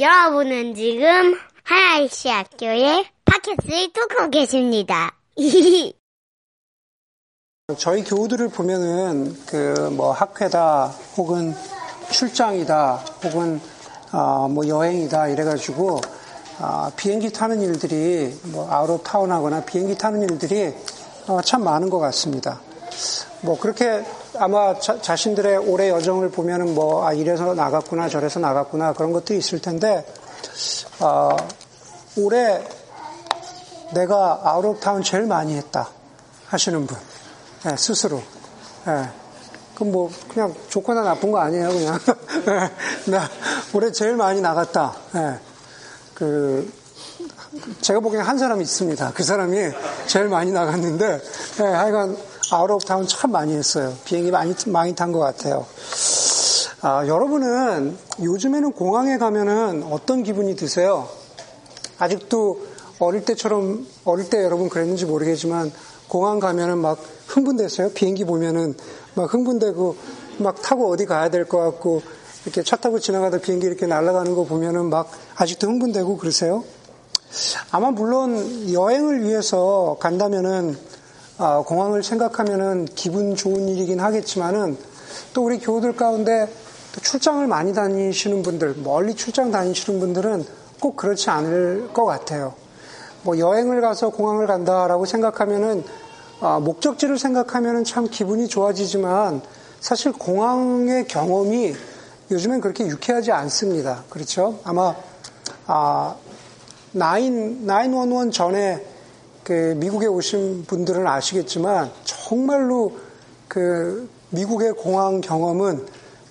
여러분은 지금 하나이시 학교의 팟캐스트를 듣고 계십니다. 저희 교우들을 보면은 그 뭐 학회다 혹은 출장이다 혹은 어, 뭐 여행이다 이래가지고 어, 비행기 타는 일들이 뭐 out of town 하거나 비행기 타는 일들이 어, 참 많은 것 같습니다. 뭐 그렇게 아마 자신들의 올해 여정을 보면은 뭐 아, 이래서 나갔구나 저래서 나갔구나 그런 것들이 있을 텐데 어, 올해 내가 out of town 제일 많이 했다 하시는 분. 네, 스스로. 네. 그럼 뭐 그냥 좋거나 나쁜 거 아니에요 그냥. 나 올해 제일 많이 나갔다. 네. 그 제가 보기엔 한 사람이 있습니다. 그 사람이 제일 많이 나갔는데 하여간 out of town 참 많이 했어요. 비행기 많이, 많이 탄 것 같아요. 아, 여러분은 요즘에는 공항에 가면은 어떤 기분이 드세요? 아직도 어릴 때처럼, 어릴 때 여러분 그랬는지 모르겠지만 공항 가면은 막 흥분됐어요? 비행기 보면은 막 흥분되고 막 타고 어디 가야 될 것 같고 이렇게 차 타고 지나가다 비행기 이렇게 날아가는 거 보면은 막 아직도 흥분되고 그러세요? 아마 물론 여행을 위해서 간다면은 아, 공항을 생각하면은 기분 좋은 일이긴 하겠지만은 또 우리 교우들 가운데 출장을 많이 다니시는 분들, 멀리 출장 다니시는 분들은 꼭 그렇지 않을 것 같아요. 뭐 여행을 가서 공항을 간다라고 생각하면은 아, 목적지를 생각하면은 참 기분이 좋아지지만 사실 공항의 경험이 요즘엔 그렇게 유쾌하지 않습니다. 그렇죠? 아마 아, 9, 911 전에 그 미국에 오신 분들은 아시겠지만 정말로 그 미국의 공항 경험은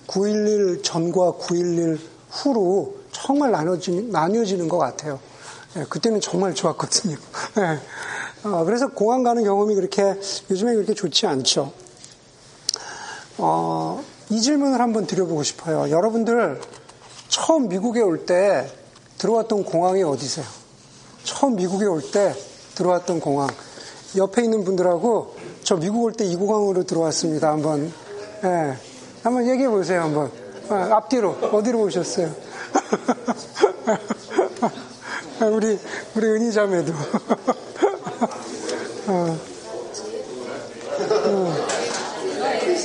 9.11 전과 9.11 후로 정말 나눠지, 나뉘어지는 것 같아요. 네, 그때는 정말 좋았거든요. 네. 어, 그래서 공항 가는 경험이 그렇게 요즘에 그렇게 좋지 않죠. 어, 이 질문을 한번 드려보고 싶어요. 여러분들 처음 미국에 올 때 들어왔던 공항이 어디세요? 처음 미국에 올 때 들어왔던 공항. 옆에 있는 분들하고 저 미국 올 때 이 공항으로 들어왔습니다. 한번, 예. 한번 얘기해 보세요. 한번. 아, 앞뒤로. 어디로 오셨어요? 우리, 우리 은희 자매도. 어. 어.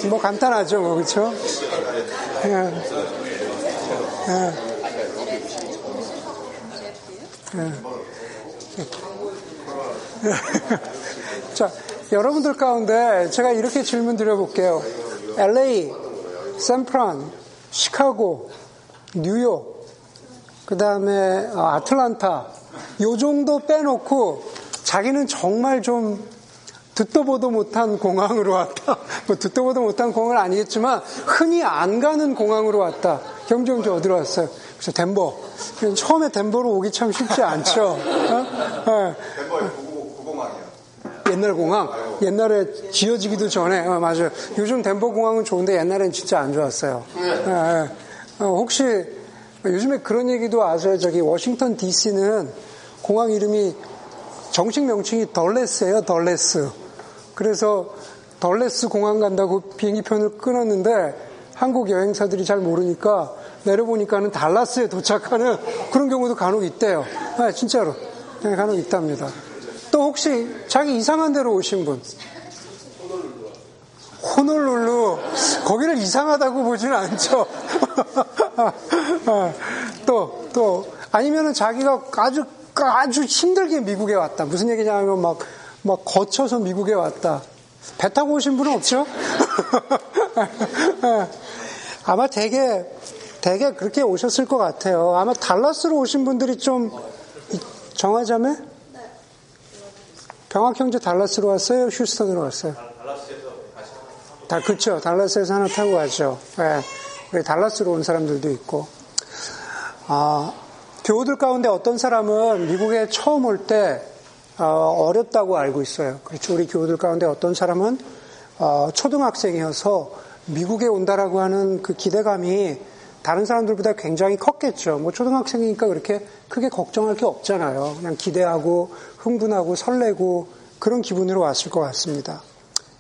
뭐 간단하죠, 뭐, 그쵸? 예. 예. 예. 자, 여러분들 가운데 제가 이렇게 질문 드려볼게요. LA, 샌프란, 시카고, 뉴욕, 그 다음에 어, 아틀란타, 요 정도 빼놓고 자기는 정말 좀 듣도 보도 못한 공항으로 왔다. 뭐 듣도 보도 못한 공항은 아니겠지만 흔히 안 가는 공항으로 왔다. 경주경주 어디로 왔어요? 그래서 덴버. 처음에 덴버로 오기 참 쉽지 않죠. 어? 네. 옛날 공항, 옛날에 지어지기도 전에, 어, 맞아요. 요즘 덴버 공항은 좋은데 옛날엔 진짜 안 좋았어요. 네. 네. 어, 혹시 요즘에 그런 얘기도 아세요? 저기 워싱턴 DC는 공항 이름이 정식 명칭이 덜레스예요, 덜레스. 그래서 덜레스 공항 간다고 비행기편을 끊었는데 한국 여행사들이 잘 모르니까 내려보니까는 달라스에 도착하는 그런 경우도 간혹 있대요. 아, 진짜로. 네, 간혹 있답니다. 또 혹시 자기 이상한 데로 오신 분? 호놀룰루. 거기를 이상하다고 보지는 않죠. 또, 또, 아니면은 자기가 아주, 아주 힘들게 미국에 왔다. 무슨 얘기냐면 막, 막 거쳐서 미국에 왔다. 배 타고 오신 분은 없죠? 아마 되게, 되게 그렇게 오셨을 것 같아요. 아마 달라스로 오신 분들이 좀, 정하자면? 병학형제 달라스로 왔어요? 휴스턴으로 왔어요? 다, 그쵸. 달라스에서 하나 타고 가죠. 네. 우리 달라스로 온 사람들도 있고. 아, 교우들 가운데 어떤 사람은 미국에 처음 올 때, 어, 렵다고 알고 있어요. 그렇죠. 우리 교우들 가운데 어떤 사람은, 어, 초등학생이어서 미국에 온다라고 하는 그 기대감이 다른 사람들보다 굉장히 컸겠죠. 뭐 초등학생이니까 그렇게 크게 걱정할 게 없잖아요. 그냥 기대하고 흥분하고 설레고 그런 기분으로 왔을 것 같습니다.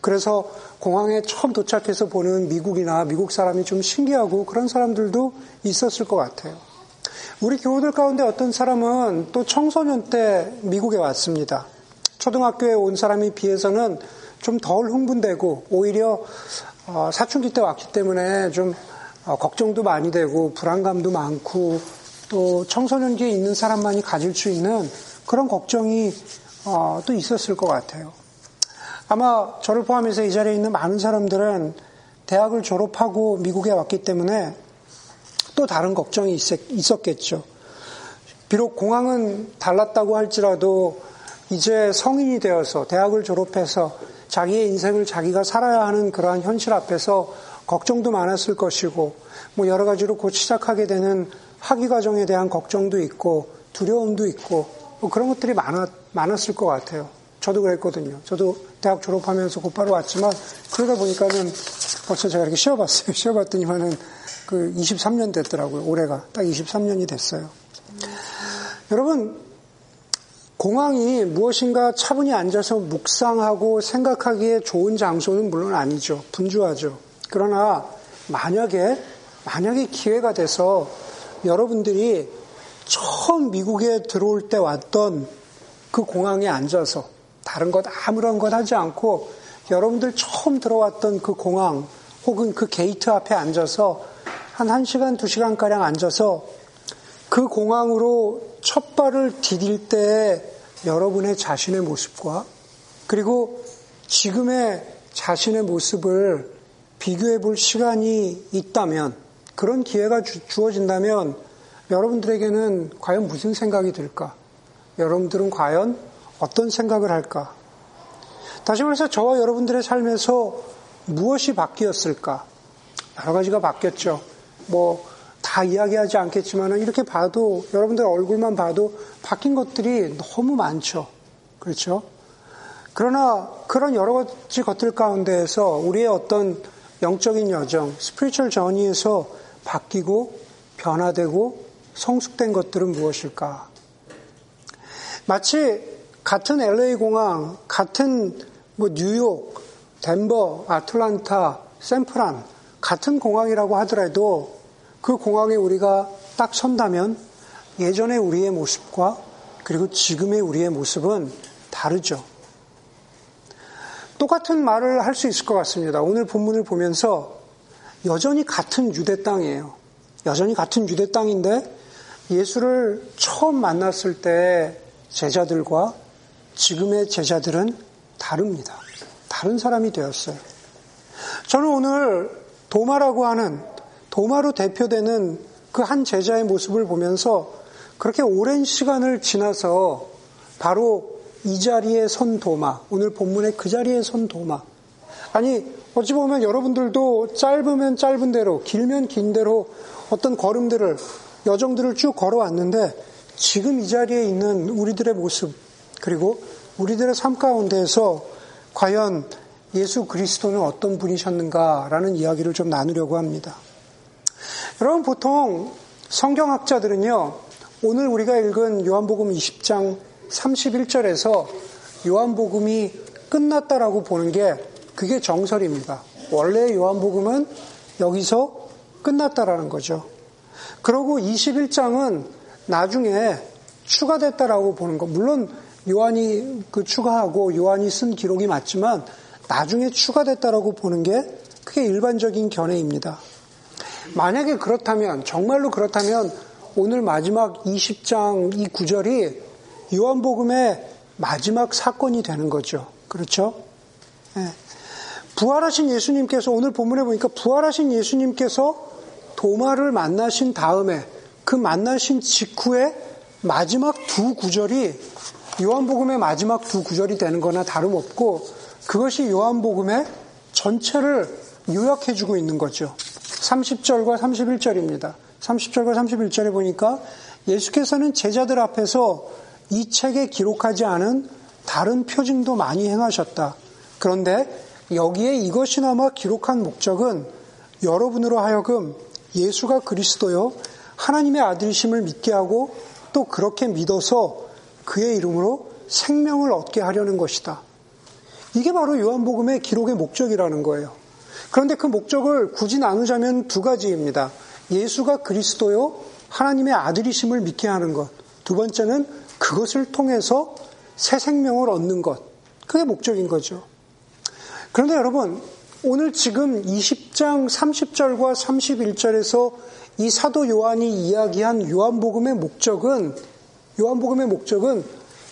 그래서 공항에 처음 도착해서 보는 미국이나 미국 사람이 좀 신기하고 그런 사람들도 있었을 것 같아요. 우리 교우들 가운데 어떤 사람은 또 청소년 때 미국에 왔습니다. 초등학교에 온 사람이 비해서는 좀 덜 흥분되고 오히려 어, 사춘기 때 왔기 때문에 좀 어, 걱정도 많이 되고 불안감도 많고 또 청소년기에 있는 사람만이 가질 수 있는 그런 걱정이 어, 또 있었을 것 같아요. 아마 저를 포함해서 이 자리에 있는 많은 사람들은 대학을 졸업하고 미국에 왔기 때문에 또 다른 걱정이 있었겠죠. 비록 공항은 달랐다고 할지라도 이제 성인이 되어서 대학을 졸업해서 자기의 인생을 자기가 살아야 하는 그러한 현실 앞에서 걱정도 많았을 것이고 뭐 여러 가지로 곧 시작하게 되는 학위 과정에 대한 걱정도 있고 두려움도 있고 뭐 그런 것들이 많았, 많았을 것 같아요. 저도 그랬거든요. 저도 대학 졸업하면서 곧바로 왔지만 그러다 보니까는 벌써 제가 이렇게 쉬어봤어요. 쉬어봤더니만은 그 23년 됐더라고요. 올해가 딱 23년이 됐어요. 여러분 공항이 무엇인가 차분히 앉아서 묵상하고 생각하기에 좋은 장소는 물론 아니죠. 분주하죠. 그러나 만약에 만약에 기회가 돼서 여러분들이 처음 미국에 들어올 때 왔던 그 공항에 앉아서 다른 것 아무런 것 하지 않고 여러분들 처음 들어왔던 그 공항 혹은 그 게이트 앞에 앉아서 한 1시간, 2시간가량 앉아서 그 공항으로 첫 발을 디딜 때 여러분의 자신의 모습과 그리고 지금의 자신의 모습을 비교해 볼 시간이 있다면 그런 기회가 주, 어진다면 여러분들에게는 과연 무슨 생각이 들까? 여러분들은 과연 어떤 생각을 할까? 다시 말해서 저와 여러분들의 삶에서 무엇이 바뀌었을까? 여러 가지가 바뀌었죠. 뭐, 다 이야기하지 않겠지만 이렇게 봐도, 여러분들 얼굴만 봐도 바뀐 것들이 너무 많죠. 그렇죠? 그러나 그런 여러 가지 것들 가운데에서 우리의 어떤 영적인 여정, 스피리추얼 저니에서 바뀌고 변화되고 성숙된 것들은 무엇일까? 마치 같은 LA 공항, 같은 뭐 뉴욕, 덴버, 아틀란타, 샌프란 같은 공항이라고 하더라도 그 공항에 우리가 딱 선다면 예전의 우리의 모습과 그리고 지금의 우리의 모습은 다르죠. 똑같은 말을 할 수 있을 것 같습니다. 오늘 본문을 보면서 여전히 같은 유대 땅이에요. 여전히 같은 유대 땅인데 예수를 처음 만났을 때 제자들과 지금의 제자들은 다릅니다. 다른 사람이 되었어요. 저는 오늘 도마라고 하는 도마로 대표되는 그 한 제자의 모습을 보면서 그렇게 오랜 시간을 지나서 바로 이 자리에 선 도마, 오늘 본문의 그 자리에 선 도마. 아니, 어찌 보면 여러분들도 짧으면 짧은 대로, 길면 긴 대로 어떤 걸음들을, 여정들을 쭉 걸어왔는데 지금 이 자리에 있는 우리들의 모습, 그리고 우리들의 삶 가운데에서 과연 예수 그리스도는 어떤 분이셨는가라는 이야기를 좀 나누려고 합니다. 여러분 보통 성경학자들은요, 오늘 우리가 읽은 요한복음 20장 31절에서 요한복음이 끝났다라고 보는 게 그게 정설입니다. 원래 요한복음은 여기서 끝났다라는 거죠. 그리고 21장은 나중에 추가됐다라고 보는 거. 물론 요한이 그 추가하고 요한이 쓴 기록이 맞지만 나중에 추가됐다라고 보는 게 그게 일반적인 견해입니다. 만약에 그렇다면 정말로 그렇다면 오늘 마지막 20장 이 구절이 요한복음의 마지막 사건이 되는 거죠. 그렇죠? 네. 부활하신 예수님께서 오늘 본문에 보니까 부활하신 예수님께서 도마를 만나신 다음에 그 만나신 직후에 마지막 두 구절이 요한복음의 마지막 두 구절이 되는 거나 다름없고 그것이 요한복음의 전체를 요약해주고 있는 거죠. 30절과 31절입니다. 30절과 31절에 보니까 예수께서는 제자들 앞에서 이 책에 기록하지 않은 다른 표징도 많이 행하셨다. 그런데 여기에 이것이나마 기록한 목적은 여러분으로 하여금 예수가 그리스도요 하나님의 아들이심을 믿게 하고 또 그렇게 믿어서 그의 이름으로 생명을 얻게 하려는 것이다. 이게 바로 요한복음의 기록의 목적이라는 거예요. 그런데 그 목적을 굳이 나누자면 두 가지입니다. 예수가 그리스도요, 하나님의 아들이심을 믿게 하는 것. 두 번째는 그것을 통해서 새 생명을 얻는 것. 그게 목적인 거죠. 그런데 여러분, 오늘 지금 20장 30절과 31절에서 이 사도 요한이 이야기한 요한복음의 목적은 요한복음의 목적은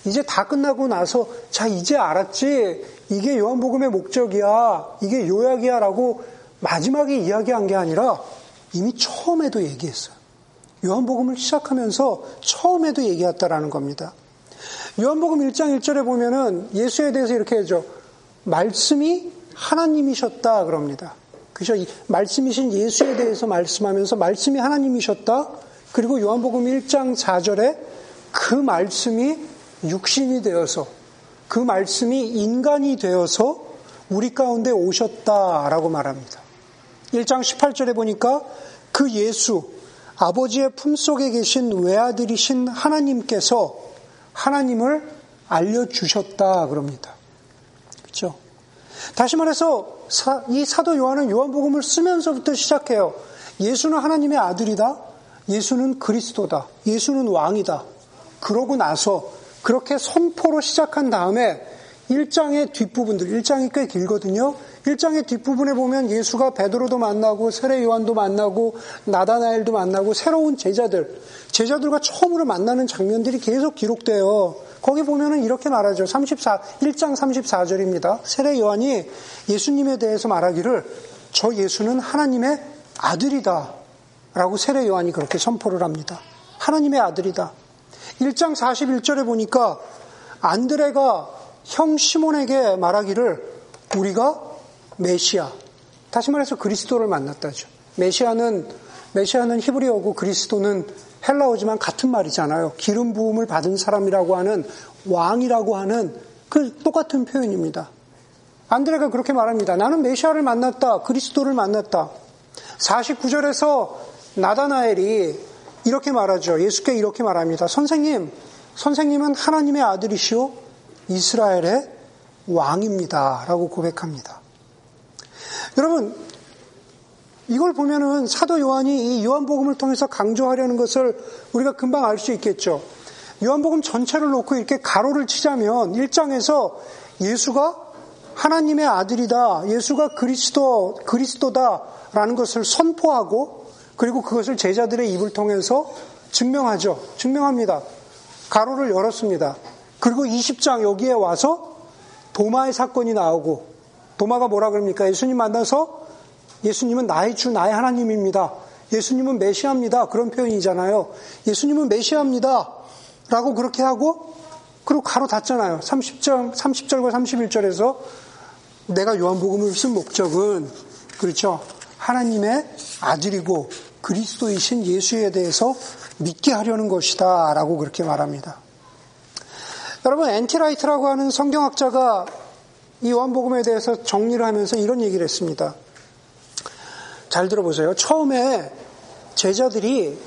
이제 다 끝나고 나서 자 이제 알았지 이게 요한복음의 목적이야 이게 요약이야라고 마지막에 이야기한 게 아니라 이미 처음에도 얘기했어요. 요한복음을 시작하면서 처음에도 얘기했다라는 겁니다. 요한복음 1장 1절에 보면은 예수에 대해서 이렇게 하죠. 말씀이 하나님이셨다 그럽니다. 그죠? 말씀이신 예수에 대해서 말씀하면서 말씀이 하나님이셨다. 그리고 요한복음 1장 4절에 그 말씀이 육신이 되어서 그 말씀이 인간이 되어서 우리 가운데 오셨다라고 말합니다. 1장 18절에 보니까 그 예수, 아버지의 품속에 계신 외아들이신 하나님께서 하나님을 알려주셨다 그럽니다. 그렇죠? 다시 말해서 이 사도 요한은 요한복음을 쓰면서부터 시작해요. 예수는 하나님의 아들이다. 예수는 그리스도다. 예수는 왕이다. 그러고 나서 그렇게 선포로 시작한 다음에 1장의 뒷부분들, 1장이 꽤 길거든요. 1장의 뒷부분에 보면 예수가 베드로도 만나고 세례 요한도 만나고 나다나엘도 만나고 새로운 제자들, 제자들과 처음으로 만나는 장면들이 계속 기록돼요. 거기 보면은 이렇게 말하죠. 34, 1장 34절입니다. 세례 요한이 예수님에 대해서 말하기를 저 예수는 하나님의 아들이다. 라고 세례 요한이 그렇게 선포를 합니다. 하나님의 아들이다. 1장 41절에 보니까 안드레가 형 시몬에게 말하기를 우리가 메시아, 다시 말해서 그리스도를 만났다죠. 메시아는 메시아는 히브리어고 그리스도는 헬라어지만 같은 말이잖아요. 기름 부음을 받은 사람이라고 하는 왕이라고 하는 그 똑같은 표현입니다. 안드레가 그렇게 말합니다. 나는 메시아를 만났다. 그리스도를 만났다. 49절에서 나다나엘이 이렇게 말하죠. 예수께 이렇게 말합니다. 선생님, 선생님은 하나님의 아들이시오 이스라엘의 왕입니다. 라고 고백합니다. 여러분, 이걸 보면은 사도 요한이 이 요한복음을 통해서 강조하려는 것을 우리가 금방 알 수 있겠죠. 요한복음 전체를 놓고 이렇게 가로를 치자면 1장에서 예수가 하나님의 아들이다, 예수가 그리스도, 그리스도다라는 것을 선포하고 그리고 그것을 제자들의 입을 통해서 증명하죠. 증명합니다. 가로를 열었습니다. 그리고 20장 여기에 와서 도마의 사건이 나오고 도마가 뭐라 그럽니까? 예수님 만나서 예수님은 나의 주, 나의 하나님입니다. 예수님은 메시아입니다. 그런 표현이잖아요. 예수님은 메시아입니다. 라고 그렇게 하고, 그리고 가로 닫잖아요. 30절, 30절과 31절에서 내가 요한복음을 쓴 목적은, 그렇죠. 하나님의 아들이고 그리스도이신 예수에 대해서 믿게 하려는 것이다. 라고 그렇게 말합니다. 여러분, N. T. Wright라고 하는 성경학자가 이 요한복음에 대해서 정리를 하면서 이런 얘기를 했습니다. 잘 들어보세요. 처음에 제자들이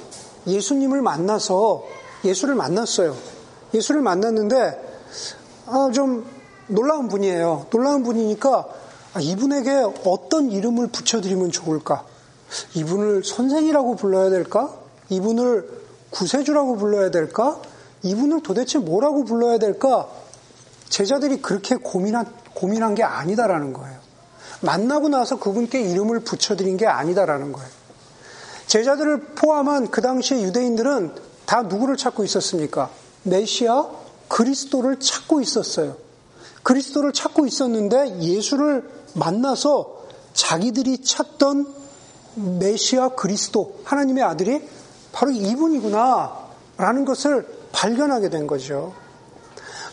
예수님을 만나서 예수를 만났어요. 예수를 만났는데 아, 좀 놀라운 분이에요. 놀라운 분이니까 아, 이분에게 어떤 이름을 붙여드리면 좋을까? 이분을 선생이라고 불러야 될까? 이분을 구세주라고 불러야 될까? 이분을 도대체 뭐라고 불러야 될까? 제자들이 그렇게 고민한, 고민한 게 아니다라는 거예요. 만나고 나서 그분께 이름을 붙여드린 게 아니다라는 거예요. 제자들을 포함한 그 당시의 유대인들은 다 누구를 찾고 있었습니까? 메시아 그리스도를 찾고 있었어요. 그리스도를 찾고 있었는데 예수를 만나서 자기들이 찾던 메시아 그리스도 하나님의 아들이 바로 이분이구나 라는 것을 발견하게 된 거죠.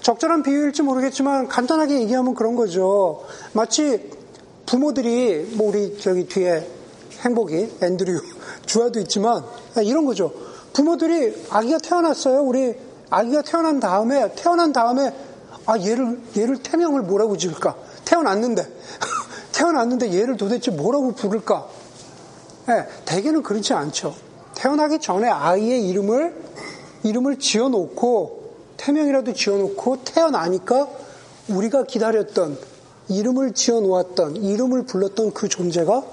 적절한 비유일지 모르겠지만 간단하게 얘기하면 그런 거죠. 마치 부모들이 뭐 우리 저기 뒤에 행복이 앤드류 주아도 있지만 이런 거죠. 부모들이 아기가 태어났어요. 우리 아기가 태어난 다음에 태어난 다음에 아 얘를 얘를 태명을 뭐라고 지을까? 태어났는데 태어났는데 얘를 도대체 뭐라고 부를까? 네, 대개는 그렇지 않죠. 태어나기 전에 아이의 이름을 이름을 지어놓고 태명이라도 지어놓고 태어나니까 우리가 기다렸던 이름을 지어 놓았던, 이름을 불렀던 그 존재가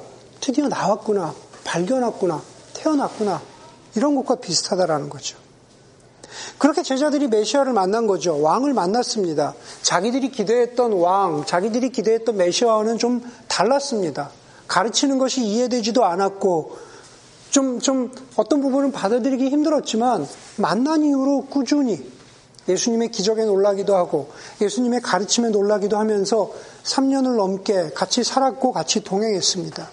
드디어 나왔구나, 발견했구나, 태어났구나. 이런 것과 비슷하다라는 거죠. 그렇게 제자들이 메시아를 만난 거죠. 왕을 만났습니다. 자기들이 기대했던 왕, 자기들이 기대했던 메시아와는 좀 달랐습니다. 가르치는 것이 이해되지도 않았고, 좀, 좀 어떤 부분은 받아들이기 힘들었지만, 만난 이후로 꾸준히 예수님의 기적에 놀라기도 하고, 예수님의 가르침에 놀라기도 하면서 3년을 넘게 같이 살았고 같이 동행했습니다.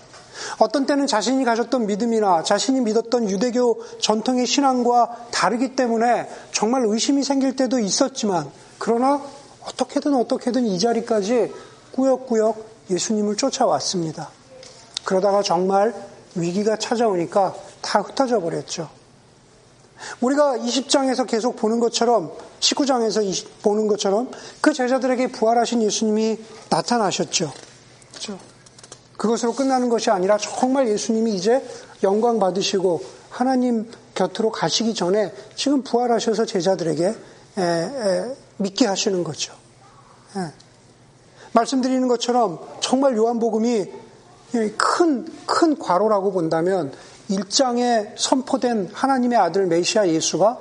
어떤 때는 자신이 가졌던 믿음이나 자신이 믿었던 유대교 전통의 신앙과 다르기 때문에 정말 의심이 생길 때도 있었지만 그러나 어떻게든 어떻게든 이 자리까지 꾸역꾸역 예수님을 쫓아왔습니다. 그러다가 정말 위기가 찾아오니까 다 흩어져 버렸죠. 우리가 20장에서 계속 보는 것처럼 19장에서 보는 것처럼 그 제자들에게 부활하신 예수님이 나타나셨죠. 그렇죠? 그것으로 끝나는 것이 아니라 정말 예수님이 이제 영광 받으시고 하나님 곁으로 가시기 전에 지금 부활하셔서 제자들에게 에, 에, 믿게 하시는 거죠. 에. 말씀드리는 것처럼 정말 요한복음이 큰, 큰 과로라고 본다면 1장에 선포된 하나님의 아들 메시아 예수가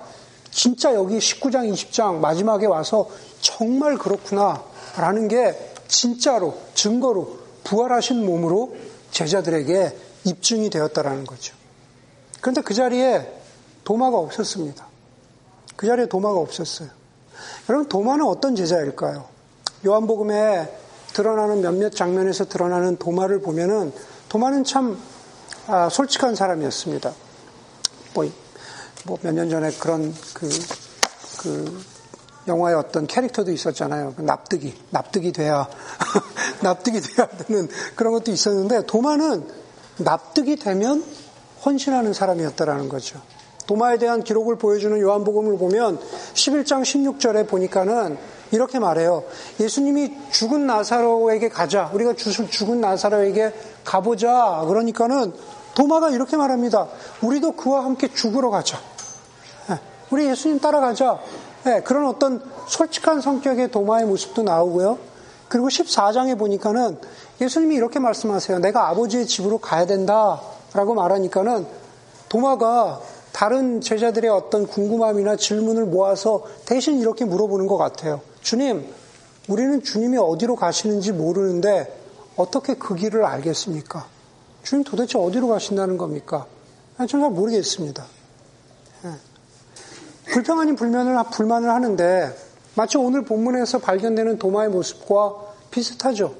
진짜 여기 19장, 20장 마지막에 와서 정말 그렇구나 라는 게 진짜로 증거로 부활하신 몸으로 제자들에게 입증이 되었다라는 거죠. 그런데 그 자리에 도마가 없었습니다. 그 자리에 도마가 없었어요. 여러분 도마는 어떤 제자일까요? 요한복음에 드러나는 몇몇 장면에서 드러나는 도마를 보면은 도마는 참 아, 솔직한 사람이었습니다. 뭐, 뭐 몇 년 전에 그런 그, 그 영화의 어떤 캐릭터도 있었잖아요. 그 납득이, 납득이 돼야, 납득이 돼야 되는 그런 것도 있었는데, 도마는 납득이 되면 헌신하는 사람이었다라는 거죠. 도마에 대한 기록을 보여주는 요한복음을 보면 11장 16절에 보니까는 이렇게 말해요. 예수님이 죽은 나사로에게 가자. 우리가 죽은 나사로에게 가보자. 그러니까는 도마가 이렇게 말합니다. 우리도 그와 함께 죽으러 가자. 예, 우리 예수님 따라가자. 네, 그런 어떤 솔직한 성격의 도마의 모습도 나오고요. 그리고 14장에 보니까는 예수님이 이렇게 말씀하세요. 내가 아버지의 집으로 가야 된다. 라고 말하니까는 도마가 다른 제자들의 어떤 궁금함이나 질문을 모아서 대신 이렇게 물어보는 것 같아요. 주님, 우리는 주님이 어디로 가시는지 모르는데 어떻게 그 길을 알겠습니까? 주님 도대체 어디로 가신다는 겁니까? 저는 잘 모르겠습니다. 불평 아닌 불만을, 불만을 하는데 마치 오늘 본문에서 발견되는 도마의 모습과 비슷하죠.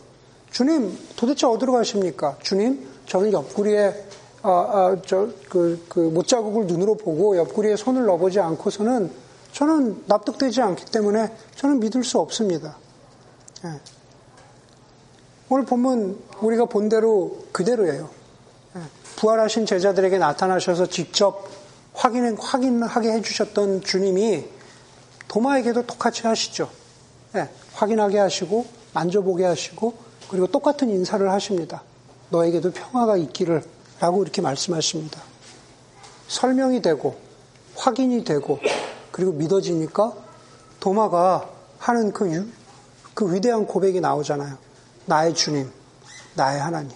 주님, 도대체 어디로 가십니까? 주님, 저는 옆구리에 아, 아, 저, 그, 그, 못자국을 눈으로 보고 옆구리에 손을 넣어보지 않고서는 저는 납득되지 않기 때문에 저는 믿을 수 없습니다. 예. 오늘 본문 우리가 본 대로 그대로예요. 예. 부활하신 제자들에게 나타나셔서 직접 확인, 확인하게 해주셨던 주님이 도마에게도 똑같이 하시죠. 네, 확인하게 하시고, 만져보게 하시고, 그리고 똑같은 인사를 하십니다. 너에게도 평화가 있기를 라고 이렇게 말씀하십니다. 설명이 되고, 확인이 되고, 그리고 믿어지니까 도마가 하는 그, 유, 그 위대한 고백이 나오잖아요. 나의 주님, 나의 하나님.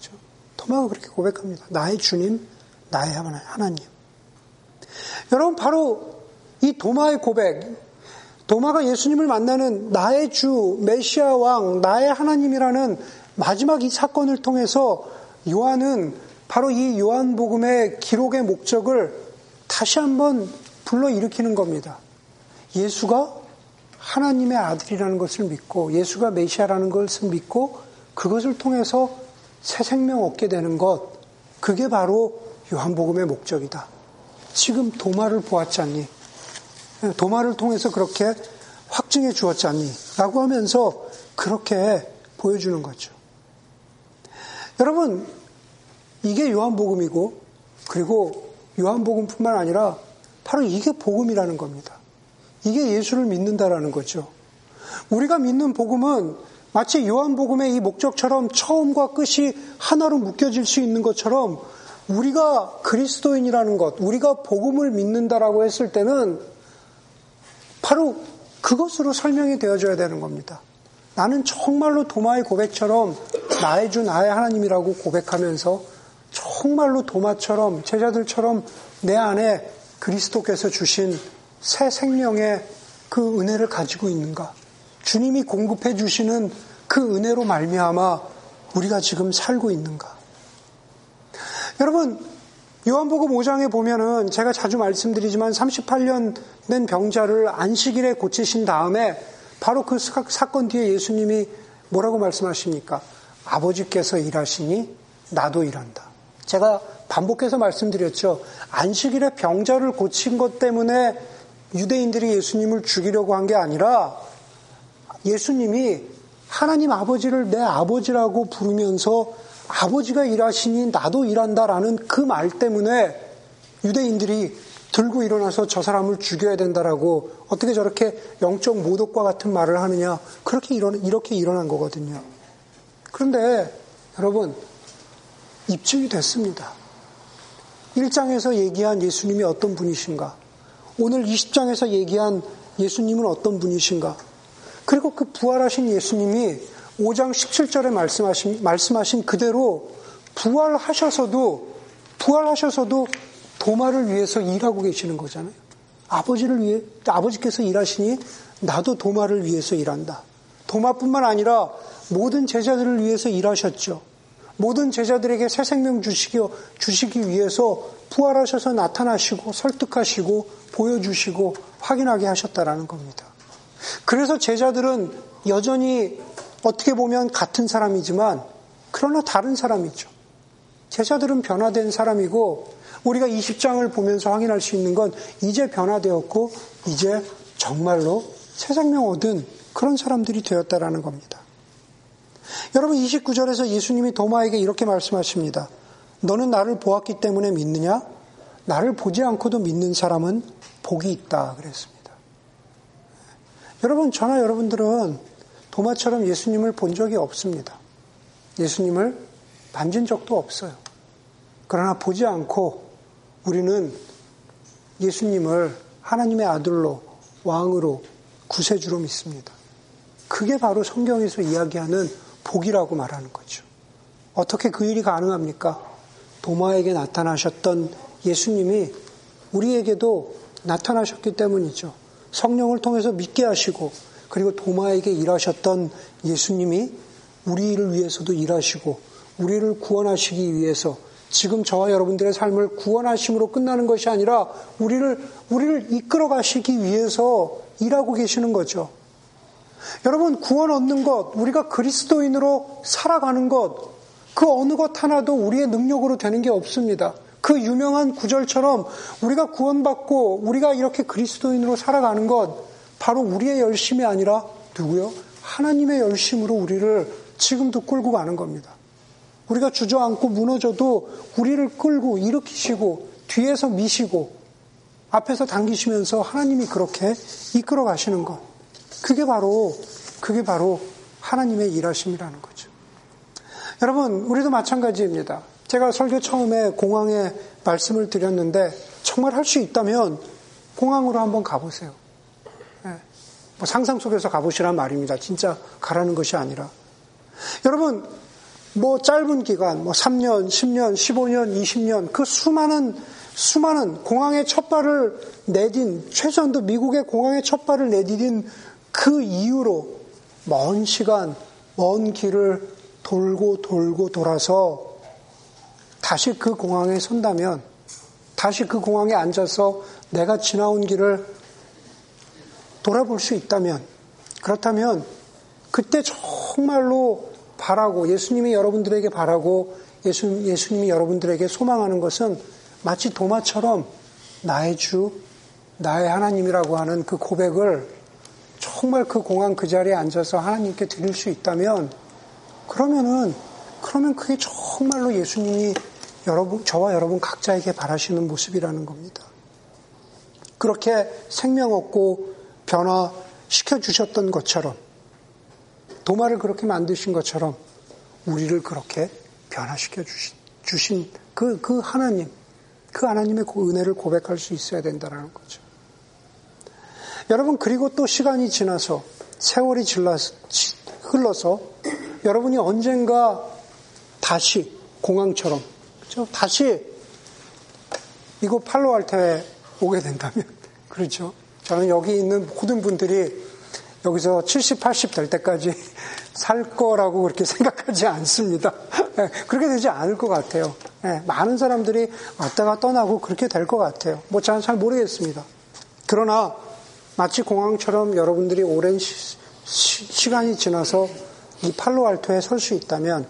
그렇죠? 도마가 그렇게 고백합니다. 나의 주님, 나의 하나님. 여러분 바로 이 도마의 고백, 도마가 예수님을 만나는 나의 주, 메시아 왕, 나의 하나님이라는 마지막 이 사건을 통해서 요한은 바로 이 요한복음의 기록의 목적을 다시 한번 불러일으키는 겁니다. 예수가 하나님의 아들이라는 것을 믿고 예수가 메시아라는 것을 믿고 그것을 통해서 새 생명 얻게 되는 것, 그게 바로 요한복음의 목적이다. 지금 도마를 보았잖니. 도마를 통해서 그렇게 확증해 주었잖니. 라고 하면서 그렇게 보여주는 거죠. 여러분, 이게 요한복음이고, 그리고 요한복음뿐만 아니라 바로 이게 복음이라는 겁니다. 이게 예수를 믿는다라는 거죠. 우리가 믿는 복음은 마치 요한복음의 이 목적처럼 처음과 끝이 하나로 묶여질 수 있는 것처럼 우리가 그리스도인이라는 것, 우리가 복음을 믿는다라고 했을 때는 바로 그것으로 설명이 되어줘야 되는 겁니다. 나는 정말로 도마의 고백처럼 나의 주, 나의 하나님이라고 고백하면서 정말로 도마처럼 제자들처럼 내 안에 그리스도께서 주신 새 생명의 그 은혜를 가지고 있는가? 주님이 공급해 주시는 그 은혜로 말미암아 우리가 지금 살고 있는가? 여러분 요한복음 5장에 보면은 제가 자주 말씀드리지만 38년 된 병자를 안식일에 고치신 다음에 바로 그 사건 뒤에 예수님이 뭐라고 말씀하십니까? 아버지께서 일하시니 나도 일한다. 제가 반복해서 말씀드렸죠. 안식일에 병자를 고친 것 때문에 유대인들이 예수님을 죽이려고 한 게 아니라 예수님이 하나님 아버지를 내 아버지라고 부르면서 아버지가 일하시니 나도 일한다라는 그 말 때문에 유대인들이 들고 일어나서 저 사람을 죽여야 된다라고 어떻게 저렇게 영적 모독과 같은 말을 하느냐 그렇게 일어나, 이렇게 일어난 거거든요. 그런데 여러분 입증이 됐습니다. 1장에서 얘기한 예수님이 어떤 분이신가? 오늘 20장에서 얘기한 예수님은 어떤 분이신가? 그리고 그 부활하신 예수님이 5장 17절에 말씀하신, 말씀하신 그대로 부활하셔서도, 부활하셔서도 도마를 위해서 일하고 계시는 거잖아요. 아버지를 위해, 아버지께서 일하시니 나도 도마를 위해서 일한다. 도마뿐만 아니라 모든 제자들을 위해서 일하셨죠. 모든 제자들에게 새 생명 주시기, 주시기 위해서 부활하셔서 나타나시고 설득하시고 보여주시고 확인하게 하셨다라는 겁니다. 그래서 제자들은 여전히 어떻게 보면 같은 사람이지만 그러나 다른 사람이죠. 제자들은 변화된 사람이고 우리가 20장을 보면서 확인할 수 있는 건 이제 변화되었고 이제 정말로 새 생명 얻은 그런 사람들이 되었다라는 겁니다. 여러분 29절에서 예수님이 도마에게 이렇게 말씀하십니다. 너는 나를 보았기 때문에 믿느냐? 나를 보지 않고도 믿는 사람은 복이 있다 그랬습니다. 여러분 저나 여러분들은 도마처럼 예수님을 본 적이 없습니다. 예수님을 만진 적도 없어요. 그러나 보지 않고 우리는 예수님을 하나님의 아들로 왕으로 구세주로 믿습니다. 그게 바로 성경에서 이야기하는 복이라고 말하는 거죠. 어떻게 그 일이 가능합니까? 도마에게 나타나셨던 예수님이 우리에게도 나타나셨기 때문이죠. 성령을 통해서 믿게 하시고 그리고 도마에게 일하셨던 예수님이 우리를 위해서도 일하시고 우리를 구원하시기 위해서 지금 저와 여러분들의 삶을 구원하심으로 끝나는 것이 아니라 우리를 우리를 이끌어 가시기 위해서 일하고 계시는 거죠. 여러분 구원 얻는 것, 우리가 그리스도인으로 살아가는 것, 그 어느 것 하나도 우리의 능력으로 되는 게 없습니다. 그 유명한 구절처럼 우리가 구원받고 우리가 이렇게 그리스도인으로 살아가는 것 바로 우리의 열심이 아니라 누구요? 하나님의 열심으로 우리를 지금도 끌고 가는 겁니다. 우리가 주저앉고 무너져도 우리를 끌고 일으키시고 뒤에서 미시고 앞에서 당기시면서 하나님이 그렇게 이끌어 가시는 것. 그게 바로 그게 바로 하나님의 일하심이라는 거죠. 여러분, 우리도 마찬가지입니다. 제가 설교 처음에 공항에 말씀을 드렸는데 정말 할 수 있다면 공항으로 한번 가보세요. 네. 뭐 상상 속에서 가보시란 말입니다. 진짜 가라는 것이 아니라. 여러분, 뭐 짧은 기간, 뭐 3년, 10년, 15년, 20년, 그 수많은, 수많은 공항에 첫 발을 내딘, 최소한도 미국의 공항에 첫 발을 내디딘 그 이후로 먼 시간, 먼 길을 돌고 돌고 돌아서 다시 그 공항에 선다면, 다시 그 공항에 앉아서 내가 지나온 길을 돌아볼 수 있다면, 그렇다면, 그때 정말로 바라고, 예수님이 여러분들에게 바라고, 예수, 예수님이 여러분들에게 소망하는 것은 마치 도마처럼 나의 주, 나의 하나님이라고 하는 그 고백을 정말 그 공항 그 자리에 앉아서 하나님께 드릴 수 있다면, 그러면은, 그러면 그게 정말로 예수님이 여러분, 저와 여러분 각자에게 바라시는 모습이라는 겁니다. 그렇게 생명 얻고 변화시켜 주셨던 것처럼, 도마를 그렇게 만드신 것처럼, 우리를 그렇게 변화시켜 주신, 주신 그, 그 하나님, 그 하나님의 그 은혜를 고백할 수 있어야 된다는 거죠. 여러분, 그리고 또 시간이 지나서, 세월이 흘러서, 여러분이 언젠가 다시 공항처럼 저 다시 이곳 팔로알테에 오게 된다면 그렇죠. 저는 여기 있는 모든 분들이 여기서 70, 80 될 때까지 살 거라고 그렇게 생각하지 않습니다. 네, 그렇게 되지 않을 것 같아요. 네, 많은 사람들이 왔다가 떠나고 그렇게 될 것 같아요. 뭐 저는 잘 모르겠습니다. 그러나 마치 공항처럼 여러분들이 오랜 시, 시 간이 지나서 이 팔로알토에 설 수 있다면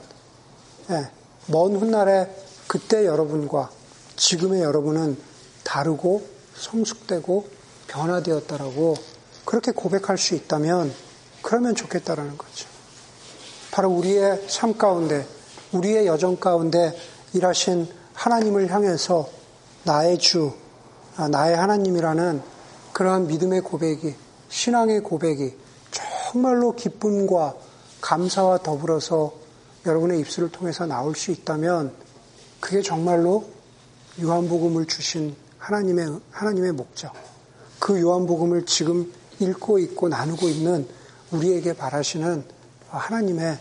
네, 먼 훗날에 그때 여러분과 지금의 여러분은 다르고 성숙되고 변화되었다라고 그렇게 고백할 수 있다면 그러면 좋겠다라는 거죠. 바로 우리의 삶 가운데, 우리의 여정 가운데 일하신 하나님을 향해서 나의 주, 아, 나의 하나님이라는 그러한 믿음의 고백이, 신앙의 고백이 정말로 기쁨과 감사와 더불어서 여러분의 입술을 통해서 나올 수 있다면 그게 정말로 요한복음을 주신 하나님의, 하나님의 목적. 그 요한복음을 지금 읽고 있고 나누고 있는 우리에게 바라시는 하나님의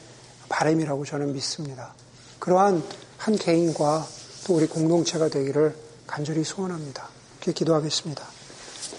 바램이라고 저는 믿습니다. 그러한 한 개인과 또 우리 공동체가 되기를 간절히 소원합니다. 기도하겠습니다.